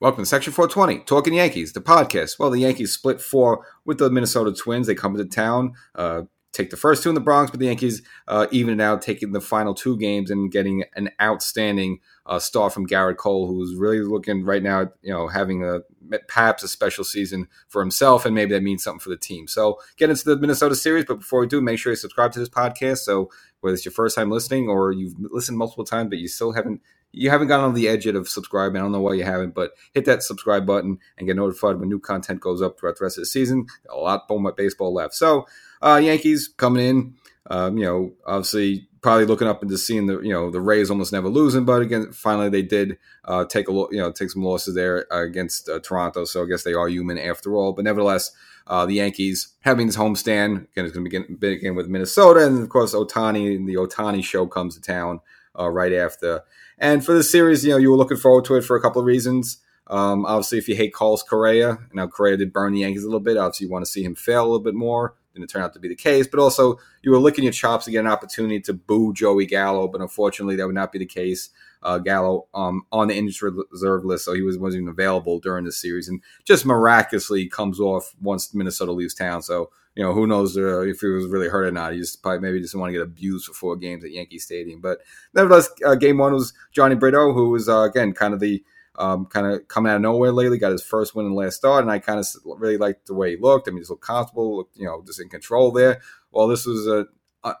Welcome to Section 420, Talking Yankees, the podcast. Well, the Yankees split four with the Minnesota Twins. They come into town, uh, take the first two in the Bronx, but the Yankees uh, even it out, taking the final two games and getting an outstanding uh, start from Gerrit Cole, who's really looking right now, you know, having a perhaps a special season for himself, and maybe that means something for the team. So get into the Minnesota series, but before we do, make sure you subscribe to this podcast. So whether it's your first time listening or you've listened multiple times, but you still haven't you haven't gotten on the edge yet of subscribing. I don't know why you haven't, but hit that subscribe button and get notified when new content goes up throughout the rest of the season. A lot more baseball left. So uh, Yankees coming in, um, you know, obviously probably looking up into seeing the you know the Rays almost never losing, but again, finally they did uh, take a you know take some losses there uh, against uh, Toronto. So I guess they are human after all. But nevertheless, uh, the Yankees having this homestand again is going to begin, begin with Minnesota, and of course Ohtani, and the Ohtani show comes to town uh, right after. And for the series, you know, you were looking forward to it for a couple of reasons. Um, obviously, if you hate Carlos Correa, know, Correa did burn the Yankees a little bit. Obviously, you want to see him fail a little bit more. Didn't turn out to be the case. But also, you were licking your chops to get an opportunity to boo Joey Gallo. But unfortunately, that would not be the case. Uh, Gallo um, on the injured reserve list, so he was, wasn't even available during the series, and just miraculously comes off once Minnesota leaves town. So you know, who knows uh, if he was really hurt or not. He just probably maybe just want to get abused for four games at Yankee Stadium. But nevertheless, uh, game one was Jhony Brito, who was uh, again kind of the um, kind of coming out of nowhere lately. Got his first win in the last start, and I kind of really liked the way he looked. I mean, he looked comfortable, looked, you know, just in control there. Well, this was a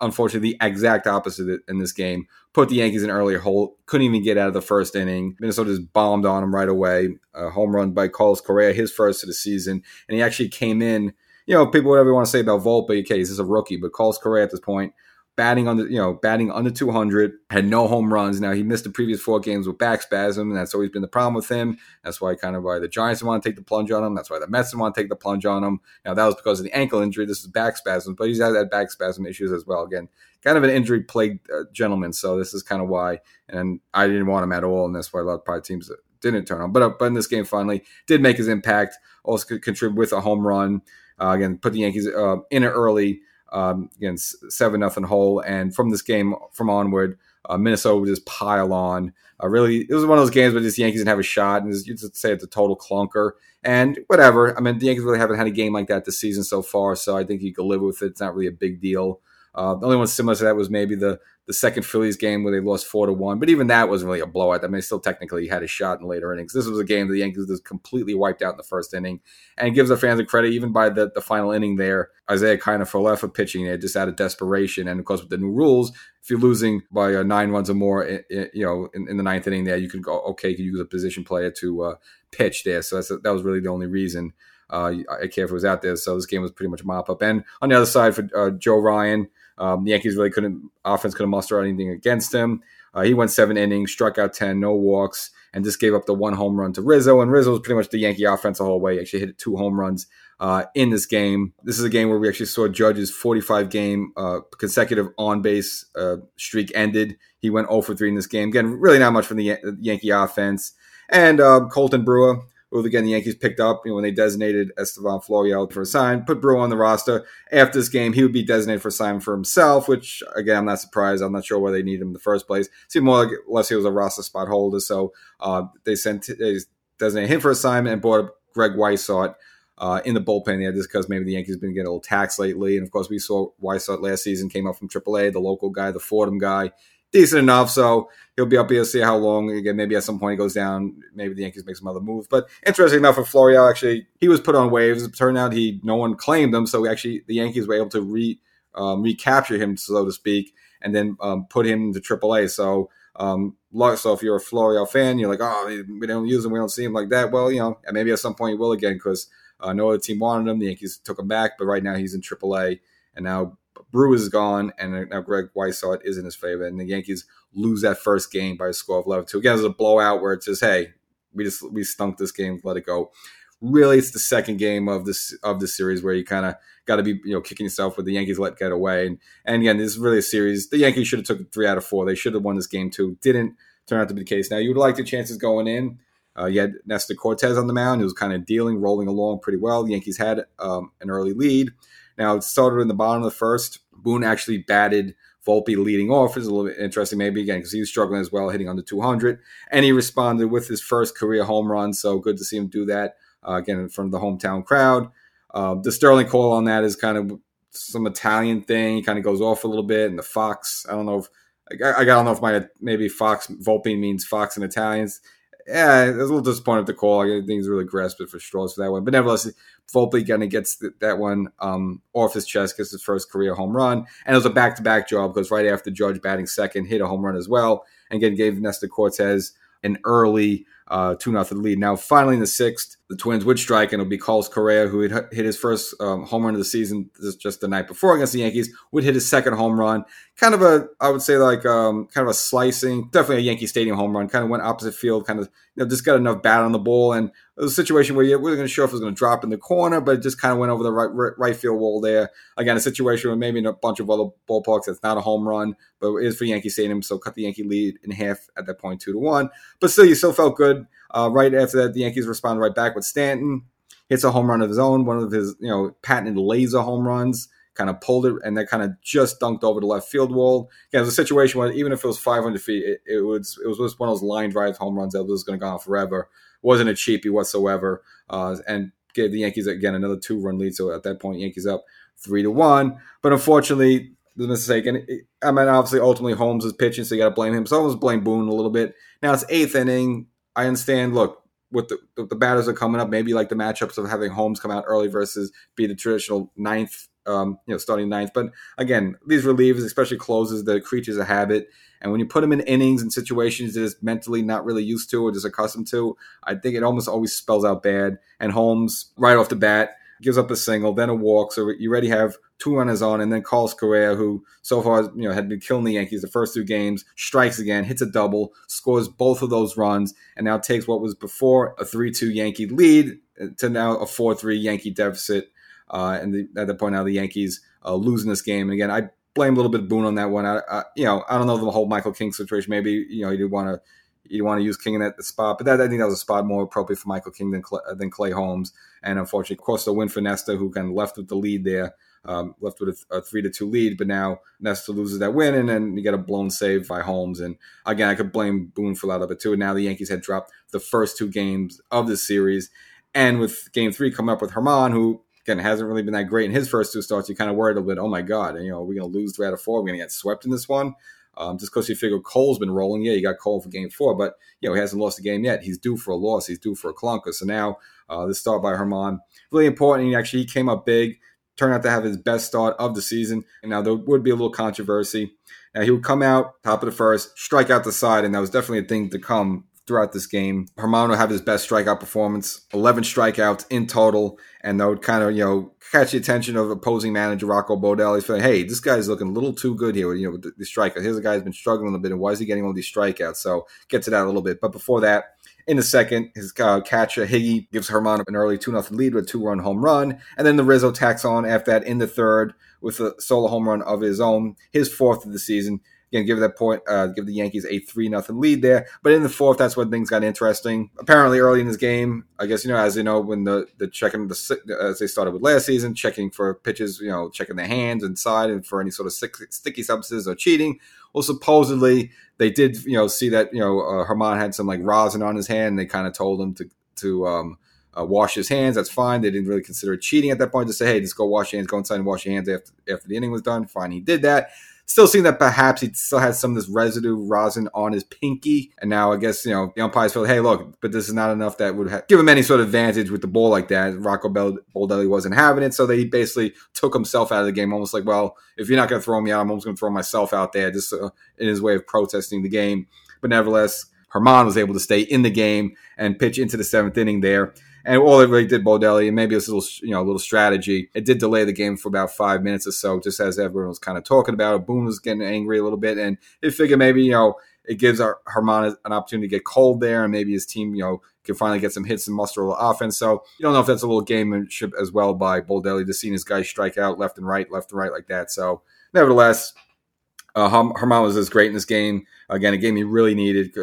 unfortunately the exact opposite in this game. Put the Yankees in earlier hole, couldn't even get out of the first inning. Minnesota just bombed on him right away. A home run by Carlos Correa, his first of the season, and he actually came in. You know, people whatever you want to say about Volpe, okay, he's a rookie, but Carlos Correa at this point batting under you know batting under 200 had no home runs. Now he missed the previous four games with back spasm and that's always been the problem with him. That's why kind of why the giants want to take the plunge on him. That's why the mets want to take the plunge on him. Now that was because of the ankle injury. This is back spasm but he's had that back spasm issues as well. Again kind of an injury plagued uh, gentleman so this is kind of why and i didn't want him at all and that's why a lot of teams didn't turn on but, uh, but in this game finally did make his impact also contribute with a home run. Uh, again put the yankees uh, in it early um, against seven nothing hole. And from this game from onward, uh, Minnesota would just pile on. Uh, really, it was one of those games where just Yankees didn't have a shot, and you just say it's a total clunker. And whatever. I mean, the Yankees really haven't had a game like that this season so far, so I think you can live with it. It's not really a big deal. Uh, the only one similar to that was maybe the the second Phillies game where they lost four to one, but even that wasn't really a blowout. I mean, still technically had a shot in later innings. This was a game the Yankees just completely wiped out in the first inning, and gives the fans a credit even by the, the final inning there. Isiah Kiner-Falefa pitching there just out of desperation, and of course with the new rules, if you're losing by uh, nine runs or more, it, it, you know, in, in, the ninth inning there, you could go okay, you use a position player to uh, pitch there. So that was really the only reason. Uh, I care if it was out there. So this game was pretty much mop up. And on the other side for uh, Joe Ryan, um, the Yankees really couldn't offense couldn't muster anything against him. Uh, he went seven innings, struck out ten, no walks, and just gave up the one home run to Rizzo. And Rizzo was pretty much the Yankee offense the whole way. He actually hit two home runs uh, in this game. This is a game where we actually saw Judge's 45 game uh, consecutive on base uh, streak ended. He went 0 for 3 in this game. Again, really not much from the Yankee offense. And uh, Colten Brewer who again the Yankees picked up you know, when they designated Estevan Florial for a sign, put Brewer on the roster. After this game, he would be designated for a sign for himself, which again I'm not surprised. I'm not sure why they need him in the first place. Seemed more like unless he was a roster spot holder, so uh, they sent they designated him for assignment and brought up Greg Weissert. Uh, in the bullpen there, just because maybe the Yankees been getting a little taxed lately, and of course we saw Weissert last season came up from AAA, the local guy, the Fordham guy, decent enough. So he'll be up here to see how long. Again, maybe at some point he goes down. Maybe the Yankees make some other moves. But interesting enough for Florial, actually, he was put on waves. It turned out he no one claimed him, so actually the Yankees were able to re um, recapture him, so to speak, and then um, put him into AAA. So. Um, so if you're a Florial fan, you're like, oh, we don't use him, we don't see him like that. Well, you know, and maybe at some point he will again because uh, no other team wanted him. The Yankees took him back, but right now he's in AAA, and now Brew is gone, and now Greg Weissert is in his favor, and the Yankees lose that first game by a score of 11-2. Again, it's a blowout where it says, "Hey, we just we stunk this game, let it go." Really, it's the second game of this of the series where you kind of got to be you know kicking yourself with the Yankees let get away, and and again, this is really a series. The Yankees should have took three out of four. They should have won this game too. Didn't turn out to be the case. Now you would like the chances going in. Uh, you had Nestor Cortes on the mound, who was kind of dealing, rolling along pretty well. The Yankees had um, an early lead. Now, it started in the bottom of the first. Boone actually batted Volpe leading off is a little bit interesting, maybe again because he was struggling as well, hitting under 200, and he responded with his first career home run. So good to see him do that uh, again in front of the hometown crowd. Uh, the Sterling call on that is kind of some Italian thing. He kind of goes off a little bit, and the Fox. I don't know if I, I don't know if my maybe Fox Volpe means Fox in Italians. Yeah, I was a little disappointed with the call. I think he's really grasping for straws for that one. But nevertheless, Volpe kind of gets that one um, off his chest, gets his first career home run. And it was a back to back job because right after Judge batting second, hit a home run as well. And again, gave Nestor Cortes an early 2 uh, 2 nothing lead. Now, finally in the sixth, the Twins would strike, and it would be Carlos Correa, who had hit his first um, home run of the season just the night before against the Yankees, would hit his second home run. Kind of a, I would say, like um, kind of a slicing, definitely a Yankee Stadium home run. Kind of went opposite field, kind of you know, just got enough bat on the ball, and it was a situation where you weren't going to sure if it was going to drop in the corner, but it just kind of went over the right right field wall there. Again, a situation where maybe in a bunch of other ballparks that's not a home run, but it is for Yankee Stadium, so cut the Yankee lead in half at that point, two to one. But still, you still felt good. Uh, right after that, the Yankees responded right back with Stanton hits a home run of his own, one of his you know patented laser home runs. Kind of pulled it, and that kind of just dunked over the left field wall. Again, it was a situation where even if it was 500 feet, it, it was it was just one of those line drive home runs that was going to go on forever. It wasn't a cheapie whatsoever, uh, and gave the Yankees again another two run lead. So at that point, Yankees up three to one. But unfortunately, the mistake. And it, I mean, obviously, ultimately Holmes is pitching, so you got to blame him. So I almost blame Boone a little bit. Now it's eighth inning. I understand. Look, with the, the batters are coming up, maybe like the matchups of having Holmes come out early versus be the traditional ninth, um, you know, starting ninth. But again, these relievers, especially closes, the creatures of habit. And when you put them in innings and situations that is mentally not really used to or just accustomed to, I think it almost always spells out bad. And Holmes, right off the bat, gives up a single, then a walk. So you already have two runners on, and then Carlos Correa, who so far you know had been killing the Yankees the first two games, strikes again, hits a double, scores both of those runs, and now takes what was before a three-two Yankee lead to now a four-three Yankee deficit. Uh, and the, at that point now the Yankees uh, losing this game. And again, I blame a little bit of Boone on that one. I, I, you know I don't know the whole Michael King situation. Maybe you know he did want to you want to use King in that spot. But that, I think that was a spot more appropriate for Michael King than Clay, than Clay Holmes. And unfortunately, of course, the win for Nestor, who kind of left with the lead there, um, left with a, a, three to two lead. But now Nestor loses that win, and then you get a blown save by Holmes. And again, I could blame Boone for a lot of it too. And now the Yankees had dropped the first two games of the series, and with Game Three coming up with Germán, who again hasn't really been that great in his first two starts, you kind of worried a little bit. Oh my God, and, you know, are we're going to lose three out of four. We're going to get swept in this one. Um, just because you figure Cole's been rolling, yeah, you got Cole for game four, but you know he hasn't lost a game yet. He's due for a loss. He's due for a clunker. So now uh, this start by Germán really important. He actually he came up big, turned out to have his best start of the season. And now there would be a little controversy. Now he would come out top of the first, strike out the side, and that was definitely a thing to come throughout this game. Would have his best strikeout performance, 11 strikeouts in total, and that would kind of, you know, catch the attention of opposing manager Rocco Baldelli. He's feeling, hey, this guy's looking a little too good here, you know, with the, the strikeout. Here's a guy who's been struggling a bit, and why is he getting all these strikeouts? So get to that a little bit. But before that, in the second, his uh, catcher Higgy gives Germán an early 2 0 lead with a two run home run. And then the Rizzo tacks on after that in the third with a solo home run of his own, his fourth of the season. Again, give that point, uh, give the Yankees a three nothing lead there. But in the fourth, that's when things got interesting. Apparently, early in this game, I guess you know, as you know, when the the checking the as they started with last season, checking for pitches, you know, checking their hands inside and for any sort of sticky substances or cheating. Well, supposedly they did, you know, see that you know uh, Germán had some like rosin on his hand. And they kind of told him to to um, uh, wash his hands. That's fine. They didn't really consider it cheating at that point Just say, hey, just go wash your hands, go inside and wash your hands after after the inning was done. Fine, he did that still seeing that perhaps he still has some of this residue rosin on his pinky. And now I guess, you know, the umpires feel, hey, look, but this is not enough that would give him any sort of advantage with the ball like that. Rocco Baldelli wasn't having it. So they basically took himself out of the game, almost like, well, if you're not going to throw me out, I'm almost going to throw myself out there, just uh, in his way of protesting the game. But nevertheless, Germán was able to stay in the game and pitch into the seventh inning there. And all it really did, Baldelli, and maybe a little, you know, a little strategy. It did delay the game for about five minutes or so, just as everyone was kind of talking about it. Boone was getting angry a little bit, and it figured maybe you know it gives our Germán an opportunity to get cold there, and maybe his team, you know, can finally get some hits and muster a little offense. So you don't know if that's a little gamemanship as well by Baldelli to seeing his guys strike out left and right, left and right like that. So nevertheless, uh, Germán was as great in this game. Again, a game he really needed,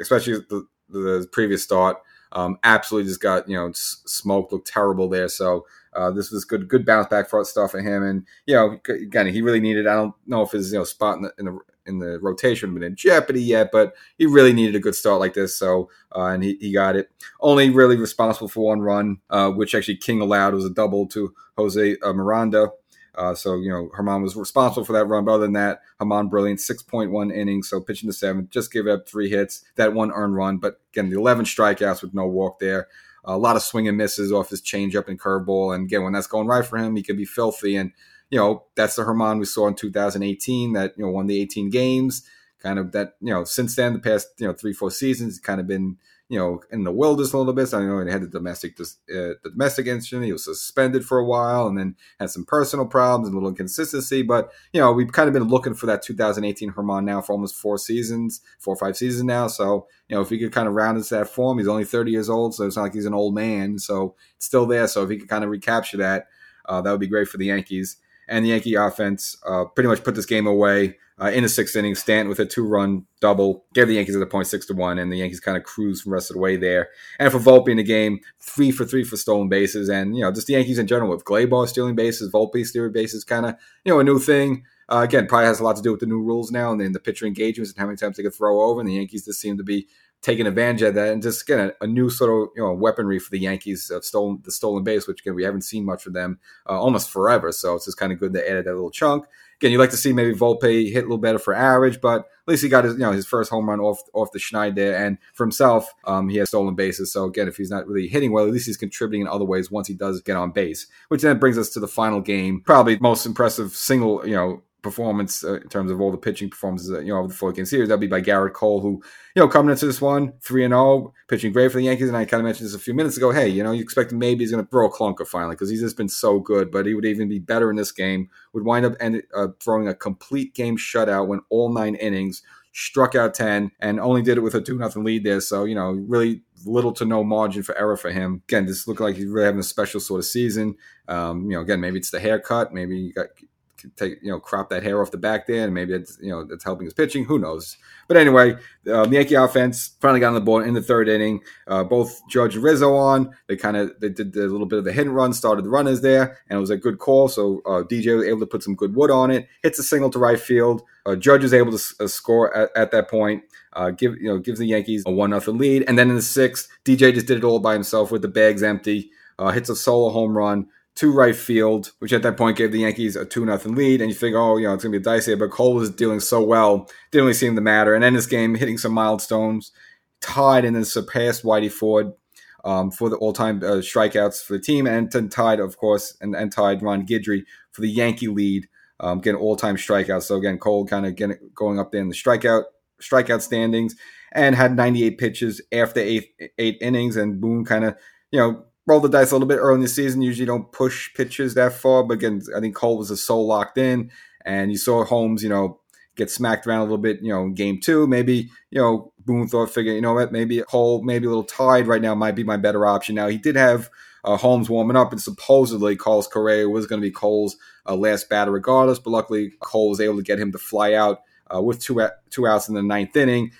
especially the, the previous start um, absolutely just got you know smoked, looked terrible there. So uh, this was good, good bounce back for stuff for him. And you know, again, he really needed. I don't know if his you know spot in the in the, in the rotation been in jeopardy yet, but he really needed a good start like this. So uh, and he, he got it. Only really responsible for one run, uh, which actually King allowed was a double to Jose uh, Miranda. Uh, so, you know, Germán was responsible for that run. But other than that, Germán brilliant, 6.1 innings. So pitching the seventh, just gave up three hits, that one earned run. But again, the 11 strikeouts with no walk there. A lot of swing and misses off his changeup and curveball. And again, when that's going right for him, he can be filthy. And, you know, that's the Germán we saw in 2018 that, you know, won the 18 games. Kind of that, you know, since then, the past, you know, three, four seasons, kind of been you know, in the wilderness a little bit. So I know he had the domestic, uh, the domestic incident. He was suspended for a while, and then had some personal problems and a little inconsistency. But you know, we've kind of been looking for that 2018 Germán now for almost four seasons, four or five seasons now. So you know, if he could kind of round into that form, he's only 30 years old, so it's not like he's an old man. So it's still there. So if he could kind of recapture that, uh, that would be great for the Yankees. And the Yankee offense uh, pretty much put this game away uh, in the sixth inning. Stanton with a two-run double gave the Yankees the point six to one, and the Yankees kind of cruised the rest of the way there. And for Volpe in the game, three for three for stolen bases, and you know just the Yankees in general with Gleyber stealing bases, Volpe stealing bases, kind of you know a new thing. Uh, again, probably has a lot to do with the new rules now and then the pitcher engagements and how many times they could throw over. And the Yankees just seem to be taking advantage of that and just again a, a, new sort of you know weaponry for the Yankees of stolen the stolen base, which again we haven't seen much of them uh, almost forever. So it's just kind of good to add that little chunk. Again, you like to see maybe Volpe hit a little better for average, but at least he got his you know his first home run off off the schneid there, and for himself, um, he has stolen bases. So again, if he's not really hitting well, at least he's contributing in other ways once he does get on base. Which then brings us to the final game, probably most impressive single you know performance uh, in terms of all the pitching performances, you know, of the four game series. That'll be by Gerrit Cole, who, you know, coming into this one, 3 and 0, pitching great for the Yankees. And I kind of mentioned this a few minutes ago. Hey, you know, you expect maybe he's going to throw a clunker finally because he's just been so good, but he would even be better in this game, would wind up end, uh, throwing a complete game shutout when all nine innings struck out 10 and only did it with a 2 nothing lead there. So, you know, really little to no margin for error for him. Again, this looked like he's really having a special sort of season. Um, you know, again, maybe it's the haircut, maybe you got take you know crop that hair off the back there, and maybe it's you know it's helping his pitching. Who knows? But anyway, um, the Yankee offense finally got on the board in the third inning. Uh, both Judge and Rizzo on. They kind of they did a little bit of the hit and run, started the runners there, and it was a good call. So uh, DJ was able to put some good wood on it. Hits a single to right field. Uh, Judge is able to uh, score at, at, that point. Uh, give you know gives the Yankees a one nothing lead, and then in the sixth, DJ just did it all by himself with the bags empty. Uh, hits a solo home run to right field, which at that point gave the Yankees a 2 nothing lead. And you think, oh, you know, it's going to be a dicey, but Cole was dealing so well, didn't really seem to matter. And then this game, hitting some milestones, tied and then surpassed Whitey Ford um, for the all time uh, strikeouts for the team, and then tied, of course, and, and tied Ron Guidry for the Yankee lead, um, getting all time strikeouts. So again, Cole kind of going up there in the strikeout strikeout standings and had 98 pitches after eight eight innings, and Boone kind of you know roll the dice a little bit early in the season. Usually don't push pitches that far, but again, I think Cole was a soul locked in, and you saw Holmes, you know, get smacked around a little bit, you know, in game two. Maybe, you know, Boone thought, figure, you know what, maybe Cole, maybe a little tied right now might be my better option. Now, he did have uh, Holmes warming up, and supposedly Carlos Correa was going to be Cole's uh, last batter regardless, but luckily Cole was able to get him to fly out uh, with two, two outs in the ninth inning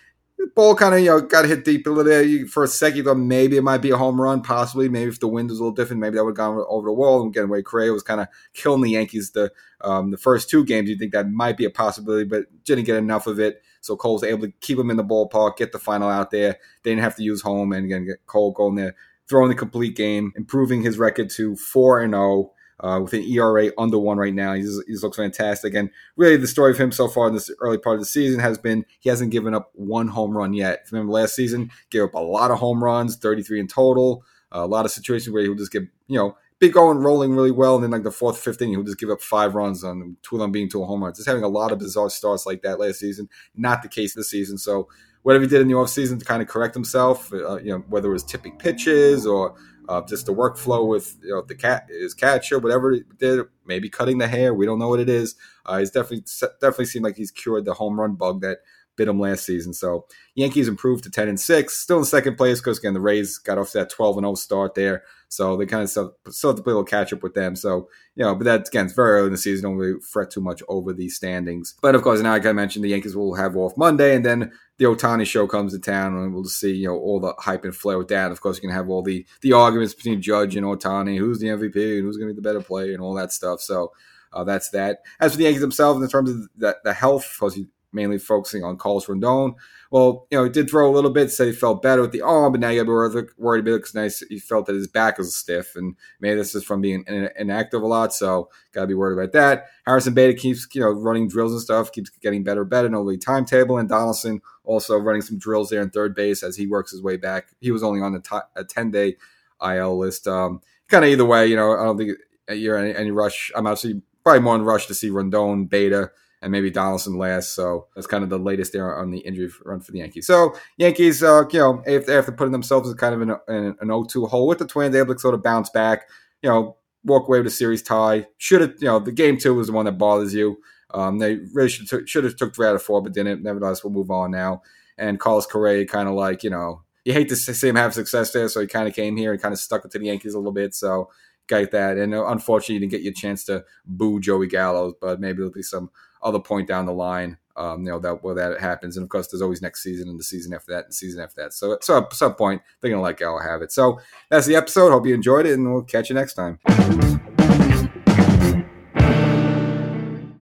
ball kind of you know got hit deep a little there. For a second, you thought maybe it might be a home run, possibly. Maybe if the wind was a little different, maybe that would have gone over the wall. And again, way Correa was kind of killing the Yankees the um, the first two games. You think that might be a possibility, but didn't get enough of it. So Cole was able to keep him in the ballpark, get the final out there. They didn't have to use home, and again, get Cole going there, throwing the complete game, improving his record to four and zero. Uh, with an ERA under one right now. He's, he looks fantastic. And really, the story of him so far in this early part of the season has been he hasn't given up one home run yet. Remember last season, gave up a lot of home runs, 33 in total. Uh, a lot of situations where he would just get, you know, big going rolling really well. And then, like the fourth, fifth inning, he would just give up five runs on two of them being two home runs. Just having a lot of bizarre starts like that last season. Not the case this season. So, whatever he did in the offseason to kind of correct himself, uh, you know, whether it was tipping pitches or uh, just the workflow with you know the cat his catcher, whatever he did, maybe cutting the hair. We don't know what it is. Uh, he's definitely definitely seemed like he's cured the home run bug that bit them last season. So Yankees improved to 10 and 6, still in second place because, again, the Rays got off that 12 and 0 start there. So they kind of still, still have to play a little catch up with them. So, you know, but that, again, it's very early in the season. Don't really fret too much over these standings. But of course, now like I mentioned, the Yankees will have off Monday, and then the Ohtani show comes to town, and we'll just see, you know, all the hype and flair with that. Of course, you can have all the the arguments between Judge and Ohtani, who's the MVP and who's going to be the better player, and all that stuff. So uh, that's that. As for the Yankees themselves, in terms of the, the health, because mainly focusing on Carlos Rodon. Well, you know, he did throw a little bit, said he felt better with the arm, but now you got to be worried a bit because nice he felt that his back was stiff, and maybe this is from being inactive a lot, so got to be worried about that. Harrison Bader keeps, you know, running drills and stuff, keeps getting better, better in the timetable, and Donaldson also running some drills there in third base as he works his way back. He was only on a, t- a 10 day IL list. Um, kind of either way, you know, I don't think you're any, any rush. I'm obviously probably more in rush to see Rodon, Bader, and maybe Donaldson last. So that's kind of the latest there on the injury run for the Yankees. So Yankees, uh, you know, after, after putting themselves in kind of an, an, an 0-2 hole with the Twins, able to sort of bounce back, you know, walk away with a series tie. Should have, you know, the game two was the one that bothers you. Um, they really should should have took three out of four, but didn't. Nevertheless, we'll move on now. And Carlos Correa kind of like, you know, you hate to see him have success there, so he kind of came here and kind of stuck it to the Yankees a little bit. So got that. And uh, unfortunately, you didn't get your chance to boo Joey Gallo, but maybe there'll be some other point down the line, um, you know, that where that happens. And of course, there's always next season and the season after that and season after that. So, at some point, they're gonna let Gallo have it. So that's the episode. Hope you enjoyed it, and we'll catch you next time.